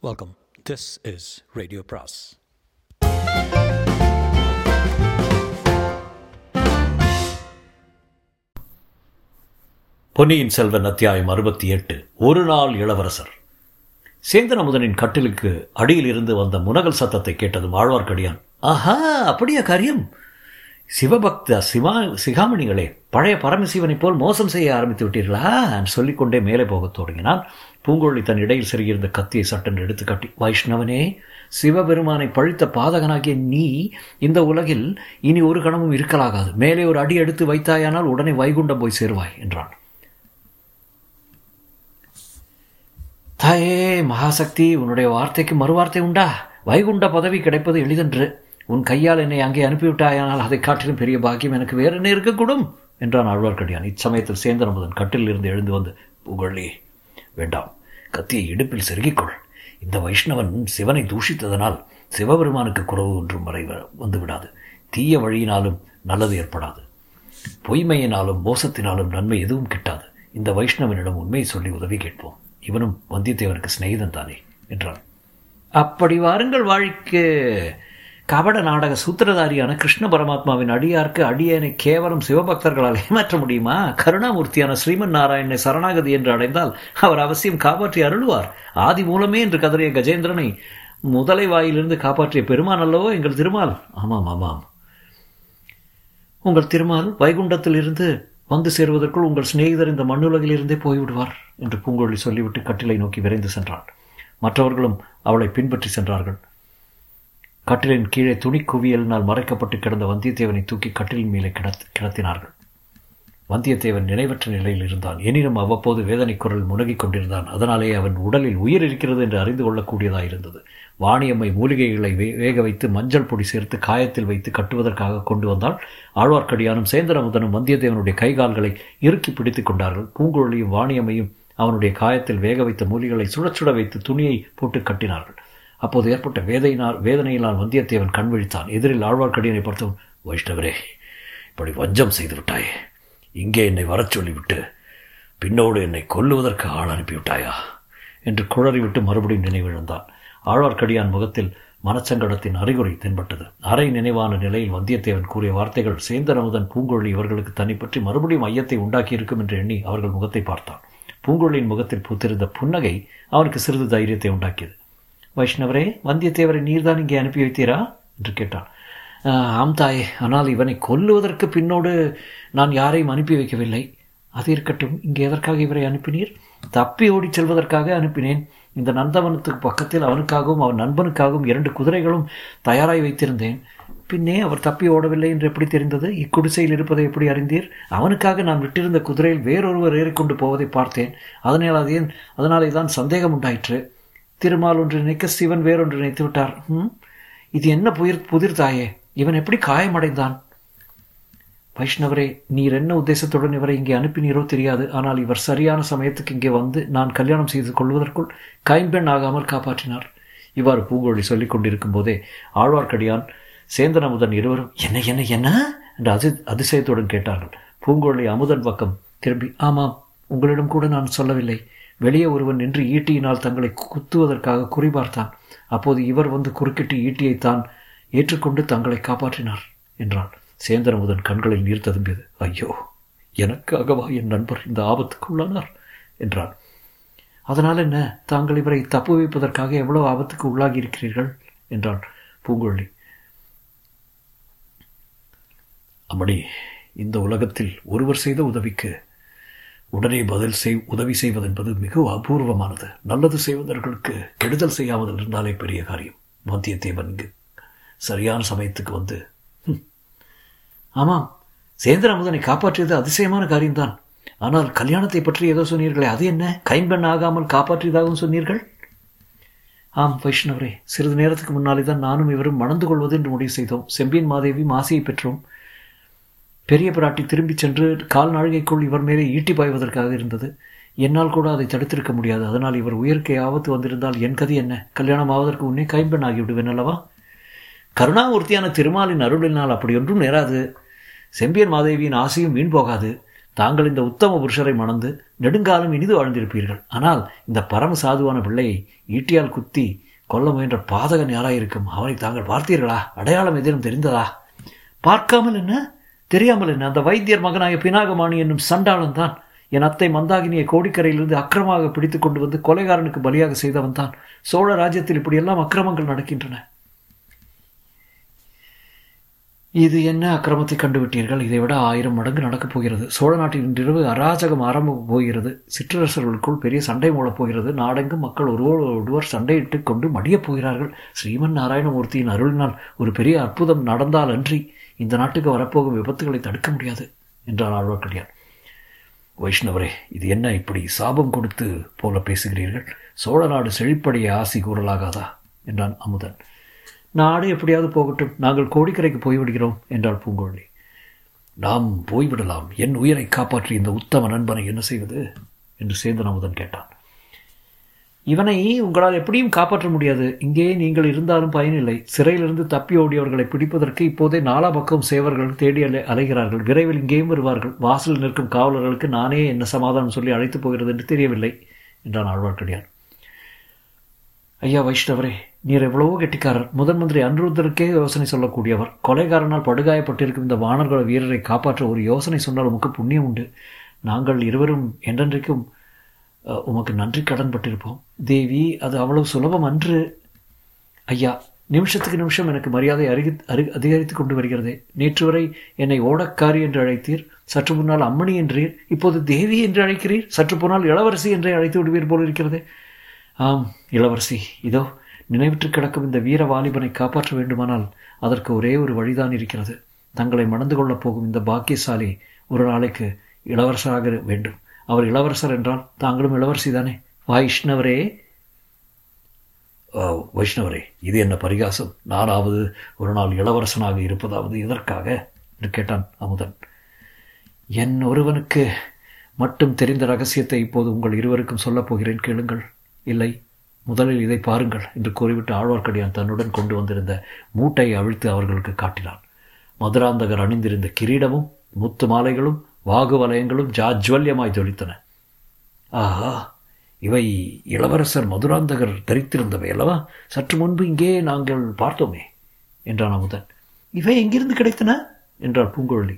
Welcome this is radio பிராஸ் பொன்னியின் செல்வன் அத்தியாயம் அறுபத்தி எட்டு. ஒரு நாள் இளவரசர். சேந்தன் அமுதனின் கட்டிலுக்கு அடியில் இருந்து வந்த முனகல் சத்தத்தை கேட்டதும் ஆழ்வார்க்கடியான் ஆஹா அப்படியா காரியம்? சிவபக்த சிவா சிகாமணிகளே பழைய பரமசிவனைப் போல் மோசம் செய்ய ஆரம்பித்து விட்டீர்களா? என்று சொல்லிக்கொண்டே மேலே போகத் தொடங்கினான். பூங்கோழி தன் இடையில் சிறுகியிருந்த கத்தியை சட்டென்று எடுத்து காட்டி வைஷ்ணவனே சிவபெருமானை பழித்த பாதகனாகிய நீ இந்த உலகில் இனி ஒரு கணமும் இருக்கலாகாது. மேலே ஒரு அடி எடுத்து வைத்தாயானால் உடனே வைகுண்டம் போய் சேருவாய் என்றான். தாயே மகாசக்தி உன்னுடைய வார்த்தைக்கு மறுவார்த்தை உண்டா? வைகுண்ட பதவி கிடைப்பது எளிதென்று. உன் கையால் என்னை அங்கே அனுப்பிவிட்டாயானால் அதை காட்டிலும் பெரிய பாக்கியம் எனக்கு வேறு என்ன இருக்கக்கூடும்? என்றான் ஆழ்வார்க்கடியான் இச்சமயத்தில் சேந்தன் அமுதன் கட்டிலிருந்து எழுந்து வந்து புகழி வேண்டாம். கத்தியை இடுப்பில் செருகிக்கொள். இந்த வைஷ்ணவன் சிவனை தூஷித்ததனால் சிவபெருமானுக்கு குறவு ஒன்றும் வரை வந்து விடாது தீய வழியினாலும் நல்லது ஏற்படாது. பொய்மையினாலும் மோசத்தினாலும் நன்மை எதுவும் கிட்டாது. இந்த வைஷ்ணவனிடம் உண்மையை சொல்லி உதவி கேட்போம். இவனும் வந்தியத்தேவனுக்கு சிநேகிதன் தானே? என்றான். அப்படி வாருங்கள் வாழ்க்கை. கபட நாடக சூத்திரதாரியான கிருஷ்ண பரமாத்மாவின் அடியார்க்கு அடியேனை கேவலம் சிவபக்தர்களால் ஏமாற்ற முடியுமா? கருணாமூர்த்தியான ஸ்ரீமன் நாராயணனை சரணாகதி என்று அடைந்தால் அவர் அவசியம் காப்பாற்றி அருள்வார். ஆதி மூலமே என்று கதறிய கஜேந்திரனை முதலை வாயிலிருந்து காப்பாற்றிய பெருமான் அல்லவோ எங்கள் திருமால்? ஆமாம் ஆமாம். உங்கள் திருமால் வைகுண்டத்தில் இருந்து வந்து சேருவதற்குள் உங்கள் சிநேகிதர் இந்த மண்ணுலகிலிருந்தே போய்விடுவார் என்று பூங்கொழி சொல்லிவிட்டு கட்டிலை நோக்கி விரைந்து சென்றான் மற்றவர்களும் அவளை பின்பற்றி சென்றார்கள். கட்டிலின் கீழே துணி குவியலினால் மறைக்கப்பட்டு கிடந்த வந்தியத்தேவனை தூக்கி கட்டிலின் மேலே கிடத் கிடத்தினார்கள். வந்தியத்தேவன் நினைவற்ற நிலையில் இருந்தான். எனினும் அவ்வப்போது வேதனை குரல் முனகிக் கொண்டிருந்தான். அதனாலே அவன் உடலில் உயிர் இருக்கிறது என்று அறிந்து கொள்ளக்கூடியதாக இருந்தது. வாணியம்மை மூலிகைகளை வே வேக வைத்து மஞ்சள் பொடி சேர்த்து காயத்தில் வைத்து கட்டுவதற்காக கொண்டு வந்தால் ஆழ்வார்க்கடியானும் சேந்திரமுதனும் வந்தியத்தேவனுடைய கைகால்களை இறுக்கி பிடித்துக் கொண்டார்கள். பூங்குழலியும் வாணியம்மையும் அவனுடைய காயத்தில் வேக வைத்த மூலிகளை சுடச்சுட வைத்து துணியை போட்டு கட்டினார்கள். அப்போது ஏற்பட்ட வேதையினால் வேதனையினால் வந்தியத்தேவன் கண் விழித்தான். எதிரில் ஆழ்வார்க்கடியனை பார்த்தவன் வைஷ்ணவரே இப்படி வஞ்சம் செய்து விட்டாயே. இங்கே என்னை வரச் சொல்லிவிட்டு பின்னோடு என்னை கொல்லுவதற்கு ஆள் அனுப்பிவிட்டாயா? என்று குழறிவிட்டு மறுபடியும் நினைவிழந்தான். ஆழ்வார்க்கடியான் முகத்தில் மனச்சங்கடத்தின் அறிகுறி தென்பட்டது. அரை நினைவான நிலையில் வந்தியத்தேவன் கூறிய வார்த்தைகள் சேந்தனமுதன் பூங்கொழி இவர்களுக்கு தன்னை பற்றி மறுபடியும் ஐயத்தை உண்டாக்கியிருக்கும் என்று எண்ணி அவர்கள் முகத்தை பார்த்தான். பூங்கொழியின் முகத்தில் பூத்திருந்த புன்னகை அவனுக்கு சிறிது தைரியத்தை உண்டாக்கியது. வைஷ்ணவரே வந்தியத்தேவரை நீர்தான் இங்கே அனுப்பி வைத்தீரா? என்று கேட்டான். ஆம் தாயே ஆனால் இவனை கொல்லுவதற்கு பின்னோடு நான் யாரையும் அனுப்பி வைக்கவில்லை. அது இருக்கட்டும் இங்கே எதற்காக இவரை அனுப்பினீர்? தப்பி ஓடிச் செல்வதற்காக அனுப்பினேன். இந்த நந்தவனத்துக்கு பக்கத்தில் அவனுக்காகவும் அவன் நண்பனுக்காகவும் இரண்டு குதிரைகளும் தயாராய் வைத்திருந்தேன். பின்னே அவர் தப்பி ஓடவில்லை என்று எப்படி தெரிந்தது? இக்குடிசையில் இருப்பதை எப்படி அறிந்தீர்? அவனுக்காக நான் விட்டிருந்த குதிரையில் வேறொருவர் ஏறிக்கொண்டு போவதை பார்த்தேன். அதனால் அதே அதனாலே தான் சந்தேகம் உண்டாயிற்று. திருமால் ஒன்று நினைக்க சிவன் வேறொன்று நினைத்து விட்டார். இது என்ன புதிர் புதிர் தாயே இவன் எப்படி காயமடைந்தான்? வைஷ்ணவரே நீர் என்ன உத்தேசத்துடன் இவரை இங்கே அனுப்பினீரோ தெரியாது. ஆனால் இவர் சரியான சமயத்துக்கு இங்கே வந்து நான் கல்யாணம் செய்து கொள்வதற்குள் கைம்பெண் ஆகாமல் காப்பாற்றினார். இவ்வாறு பூங்கோழி சொல்லிக் கொண்டிருக்கும் போதே ஆழ்வார்க்கடியான் சேந்தன் அமுதன் இருவரும் என்ன என்ன என்ன? என்று அதி அதிசயத்துடன் கேட்டார்கள். பூங்கோழி அமுதன் பக்கம் திரும்பி ஆமாம் உங்களிடம் கூட நான் சொல்லவில்லை. வெளியே ஒருவன் நின்று ஈட்டியினால் தங்களை குத்துவதற்காக குறிபார்த்தான். அப்போது இவர் வந்து குறுக்கிட்டு ஈட்டியை தான் ஏற்றுக்கொண்டு தங்களை காப்பாற்றினார் என்றான். சேந்தரமுதன் கண்களில் நீர் ததும்பியது. ஐயோ எனக்காகவா என் நண்பர் இந்த ஆபத்துக்கு உள்ளானார்? என்றான். அதனால் என்ன? தாங்கள் இவரை தப்பு வைப்பதற்காக எவ்வளவு ஆபத்துக்கு உள்ளாகி இருக்கிறீர்கள்? என்றான் பூங்கொழி அம்மணி இந்த உலகத்தில் ஒருவர் செய்த உதவிக்கு உடனே பதில் செய் உதவி செய்வதென்பது மிக அபூர்வமானது. நல்லது செய்வதற்கு கெடுதல் செய்யாமல் இருந்தாலே பெரிய காரியம். வந்தியத்தேவன் இங்கு சரியான சமயத்துக்கு வந்து ஆமாம் சேந்திர அமுதனை காப்பாற்றியது அதிசயமான காரியம்தான். ஆனால் கல்யாணத்தை பற்றி ஏதோ சொன்னீர்களே அது என்ன? கைம்பெண் ஆகாமல் காப்பாற்றியதாகவும் சொன்னீர்கள்? ஆம் வைஷ்ணவரே சிறிது நேரத்துக்கு முன்னாலே தான் நானும் இவரும் மணந்து கொள்வது என்று முடிவு செய்தோம். செம்பியன் மாதேவி மாசியை பெற்றோம். பெரிய பிராட்டி திரும்பிச் சென்று கால்நாழிகைக்குள் இவர் மேலே ஈட்டி பாய்வதற்காக இருந்தது. என்னால் கூட அதை தடுத்திருக்க முடியாது. அதனால் இவர் உயிர்க்கை ஆபத்து வந்திருந்தால் என் கதி என்ன? கல்யாணம் ஆவதற்கு உன்னே கைம்பெண் ஆகிவிடுவேன் அல்லவா? கருணாமூர்த்தியான திருமாலின் அருளினால் அப்படி ஒன்றும் நேராது. செம்பியன் மாதேவியின் ஆசையும் வீண் போகாது. தாங்கள் இந்த உத்தம புருஷரை மணந்து நெடுங்காலம் இனிது வாழ்ந்திருப்பீர்கள். ஆனால் இந்த பரம சாதுவான பிள்ளையை ஈட்டியால் குத்தி கொல்ல முயன்ற பாதகன் யாராயிருக்கும்? அவனை தாங்கள் பார்த்தீர்களா? அடையாளம் எதிரும் தெரிந்ததா? பார்க்காமல் என்ன? தெரியாமல் என்ன அந்த வைத்தியர் மகனாய பினாகமானி என்னும் சண்டாளன் தான். என் அத்தை மந்தாகினியை கோடிக்கரையிலிருந்து அக்கிரமாக பிடித்து கொண்டு வந்து கொலைகாரனுக்கு பலியாக செய்தவன் தான். சோழ ராஜ்யத்தில் இப்படியெல்லாம் அக்கிரமங்கள் நடக்கின்றன. இது என்ன அக்கிரமத்தை கண்டுவிட்டீர்கள்? இதை விட ஆயிரம் மடங்கு நடக்கப் போகிறது. சோழ நாட்டில் இன்றிரவு அராஜகம் ஆரம்ப போகிறது. சிற்றரசர்களுக்குள் பெரிய சண்டை மூலப் போகிறது. நாடெங்கும் மக்கள் ஒருவர் ஒருவர் சண்டையிட்டு கொண்டு மடியப் போகிறார்கள். ஸ்ரீமன் நாராயணமூர்த்தியின் அருளினால் ஒரு பெரிய அற்புதம் நடந்தால் அன்றி இந்த நாட்டுக்கு வரப்போகும் விபத்துகளை தடுக்க முடியாது என்றார் ஆழ்வார்க்கடியார் வைஷ்ணவரே இது என்ன இப்படி சாபம் கொடுத்து போல பேசுகிறீர்கள்? சோழ நாடு செழிப்படைய ஆசி கூறலாகாதா? என்றான் அமுதன். நாடு எப்படியாவது போகட்டும் நாங்கள் கோடிக்கரைக்கு போய்விடுகிறோம் என்றாள் பூங்கோழி. நாம் போய்விடலாம். என் உயிரை காப்பாற்றி இந்த உத்தம நண்பனை என்ன செய்வது? என்று சேந்தன் அமுதன் கேட்டான். இவனை உங்களால் எப்படியும் காப்பாற்ற முடியாது. இங்கே நீங்கள் இருந்தாலும் பயனில்லை. சிறையிலிருந்து தப்பி ஓடியவர்களை பிடிப்பதற்கு இப்போதே நாலா பக்கம் சேவர்கள் தேடி அலை அலைகிறார்கள். விரைவில் இங்கேயும் வருவார்கள். வாசலில் நிற்கும் காவலர்களுக்கு நானே என்ன சமாதானம் சொல்லி அழைத்து போகிறது என்று தெரியவில்லை என்றான் ஆழ்வார்க்கடியார் ஐயா வைஷ்ணவரே நீர் எவ்வளவோ கெட்டிக்காரர். முதன் மந்திரி அனிருத்தருக்கே யோசனை சொல்லக்கூடியவர். கொலைகாரனால் படுகாயப்பட்டிருக்கும் இந்த வானர்குல வீரரை காப்பாற்ற ஒரு யோசனை சொன்னால் உமக்கு புண்ணியம் உண்டு. நாங்கள் இருவரும் என்றென்றைக்கும் உமக்கு நன்றி கடன் பட்டிருப்போம் தேவி அது அவ்வளவு சுலபம் அன்று. ஐயா நிமிஷத்துக்கு நிமிஷம் எனக்கு மரியாதை அருகி அரு அதிகரித்து கொண்டு வருகிறது. நேற்று வரை என்னை ஓடக்காரி என்று அழைத்தீர். சற்று முன்னால் அம்மணி என்றீர். இப்போது தேவி என்று அழைக்கிறீர். சற்று போனால் இளவரசி என்றே அழைத்து விடுவீர் போல் இருக்கிறது. ஆம் இளவரசி இதோ நினைவிற்று கிடக்கும் இந்த வீர வாலிபனை காப்பாற்ற வேண்டுமானால் அதற்கு ஒரே ஒரு வழிதான் இருக்கிறது. தங்களை மணந்து கொள்ளப் போகும் இந்த பாக்கியசாலி ஒரு நாளைக்கு இளவரசராக வேண்டும். அவர் இளவரசர் என்றால் தாங்களும் இளவரசி தானே வைஷ்ணவரே வைஷ்ணவரே இது என்ன பரிகாசம்? நானாவது ஒரு நாள் இளவரசனாக இருப்பதாவது இதற்காக என்று கேட்டான் அமுதன். என் ஒருவனுக்கு மட்டும் தெரிந்த ரகசியத்தை இப்போது உங்கள் இருவருக்கும் சொல்லப் போகிறேன் கேளுங்கள். இல்லை முதலில் இதை பாருங்கள் என்று கூறிவிட்டு ஆழ்வார்க்கடியான் தன்னுடன் கொண்டு வந்திருந்த மூட்டையை அவிழ்த்து அவர்களுக்கு காட்டினான். மதுராந்தகர் அணிந்திருந்த கிரீடமும் முத்து மாலைகளும் வாகு வலயங்களும் ஜாஜ்வல்யமாய் ஜொலித்தன. ஆஹா இவை இளவரசர் மதுராந்தகர் தரித்திருந்தவை அல்லவா? சற்று முன்பு இங்கே நாங்கள் பார்த்தோமே என்றான் அமுதன். இவை எங்கிருந்து கிடைத்தன? என்றார் பூங்குழலி.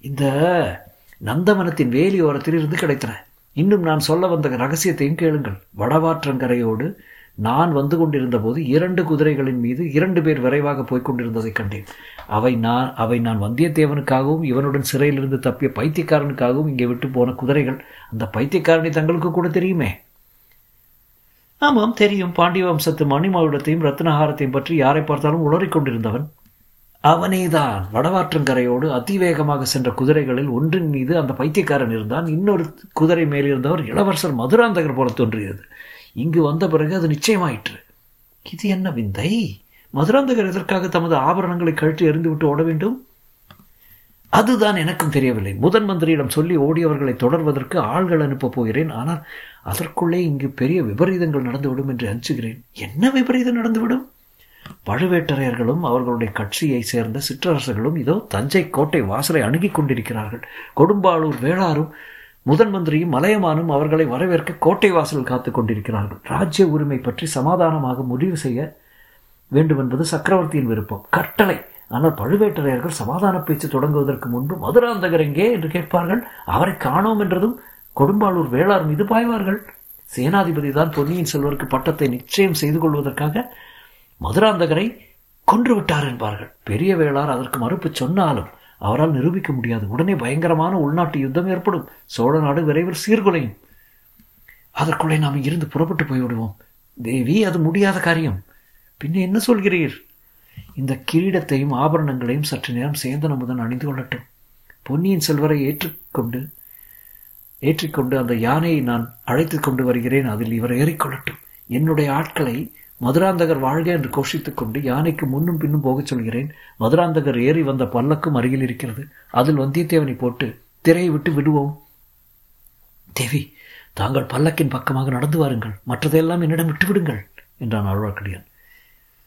இந்த நந்தவனத்தின் வேலியோரத்தில் இருந்து கிடைத்தன. இன்னும் நான் சொல்ல வந்த ரகசியத்தையும் கேளுங்கள். வடவாற்றங்கரையோடு நான் வந்து கொண்டிருந்த போது இரண்டு குதிரைகளின் மீது இரண்டு பேர் விரைவாக போய்க் கொண்டிருந்ததை கண்டேன். அவை நான் அவை நான் வந்தியத்தேவனுக்காகவும் இவனுடன் சிறையிலிருந்து தப்பிய பைத்தியக்காரனுக்காகவும் இங்கே விட்டு போன குதிரைகள். அந்த பைத்தியக்காரனை தங்களுக்கு கூட தெரியுமே? ஆமாம் தெரியும். பாண்டிய வம்சத்து மணிமாவிடத்தையும் ரத்னஹாரத்தையும் பற்றி யாரை பார்த்தாலும் உளறிக்கொண்டிருந்தவன் அவனேதான். வடவாற்றங்கரையோடு அதிவேகமாக சென்ற குதிரைகளில் ஒன்றின் மீது அந்த பைத்தியக்காரன் இருந்தான். இன்னொரு குதிரை மேலிருந்தவர் இளவரசர் மதுராந்தகர் போல தோன்றியது. இங்கு வந்த பிறகு அது நிச்சயமாயிற்று. இது என்ன விந்தை? மதுராந்தகர் எதற்காக தமது ஆபரணங்களை கழற்றி எறிந்துவிட்டு ஓட வேண்டும்? அதுதான் எனக்கும் தெரியவில்லை. முதன் மந்திரியிடம் சொல்லி ஓடியவர்களை தொடர்வதற்கு ஆள்கள் அனுப்பப் போகிறேன். ஆனால் அதற்குள்ளே இங்கு பெரிய விபரீதங்கள் நடந்துவிடும் என்று அஞ்சுகிறேன். என்ன விபரீதம் நடந்துவிடும்? பழுவேட்டரையர்களும் அவர்களுடைய கட்சியை சேர்ந்த சிற்றரசர்களும் இதோ தஞ்சை கோட்டை வாசலை அணுகி கொண்டிருக்கிறார்கள். கொடும்பாளூர் வேளாரும் முதன் மந்திரியும் மலையமானும் அவர்களை வரவேற்க கோட்டை வாசல் காத்துக் கொண்டிருக்கிறார்கள். ராஜ்ய உரிமை பற்றி சமாதானமாக முடிவு செய்ய வேண்டும் என்பது சக்கரவர்த்தியின் விருப்பம். கட்டளை. ஆனால் பழுவேட்டரையர்கள் சமாதான பேச்சு தொடங்குவதற்கு முன்பு மதுராந்தகர் எங்கே என்று கேட்பார்கள். அவரை காணோம் என்றதும் கொடும்பாளூர் வேளார் மீது பாய்வார்கள். சேனாதிபதி தான் பொன்னியின் செல்வருக்கு பட்டத்தை நிச்சயம் செய்து கொள்வதற்காக மதுராந்தகரை கொன்று விட்டார் என்பார்கள். பெரிய வேளார் அதற்கு மறுப்பு சொன்னாலும் அவரால் நிரூபிக்க முடியாது. உடனே பயங்கரமான உள்நாட்டு யுத்தம் ஏற்படும். சோழ நாடு விரைவில் சீர்குலையும். அதற்குள்ளே நாம் இங்கிருந்து புறப்பட்டு போய்விடுவோம். தேவி அது முடியாத காரியம். பின்ன என்ன சொல்கிறீர்? இந்த கிரீடத்தையும் ஆபரணங்களையும் சற்று நேரம் சேந்தன முதன் அணிந்து கொள்ளட்டும். பொன்னியின் செல்வரை ஏற்றுக்கொண்டு ஏற்றிக்கொண்டு அந்த யானையை நான் அழைத்து கொண்டு வருகிறேன். அதில் இவர் ஏறிக்கொள்ளட்டும் என்னுடைய ஆட்களை மதுராந்தகர் வாழ்க என்று கோஷித்துக் கொண்டு யானைக்கு முன்னும் பின்னும் போகச் சொல்கிறேன். மதுராந்தகர் ஏறி வந்த பல்லக்கும் அருகில் இருக்கிறது. அதில் வந்தியத்தேவனை போட்டு திரையை விட்டு விடுவோம். தேவி தாங்கள் பல்லக்கின் பக்கமாக நடந்து வாருங்கள். மற்றதையெல்லாம் என்னிடம் விட்டுவிடுங்கள் என்றான் ஆழ்வார்க்கடியான்.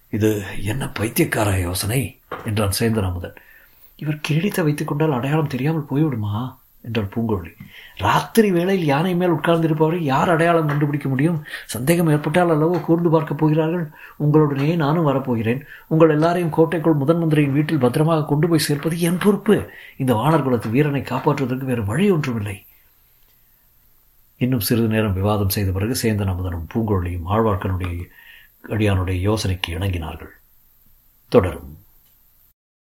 இது என்ன பைத்தியக்கார யோசனை என்றான் சேந்தன் அமுதன். இவர் கிரீடித்த வைத்துக் கொண்டால் அடையாளம் தெரியாமல் போய்விடுமா? என்றார் பூங்கோழி ராத்திரி வேளையில் யானை மேல் உட்கார்ந்திருப்பவரை யார் அடையாளம் கண்டுபிடிக்க முடியும்? சந்தேகம் ஏற்பட்டால் அல்லவோ கூர்ந்து பார்க்கப் போகிறார்கள்? உங்களுடனே நானும் வரப்போகிறேன். உங்கள் எல்லாரையும் கோட்டைக்குள் முதன் மந்திரியின் வீட்டில் பத்திரமாக கொண்டு போய் சேர்ப்பது என் பொறுப்பு. இந்த வானர் குலத்து வீரனை காப்பாற்றுவதற்கு வேறு வழி ஒன்றுமில்லை. இன்னும் சிறிது நேரம் விவாதம் செய்த பிறகு சேந்தன் அமுதனும் பூங்கோழியும் ஆழ்வார்க்கனுடைய அடியானுடைய யோசனைக்கு இணங்கினார்கள். தொடரும்.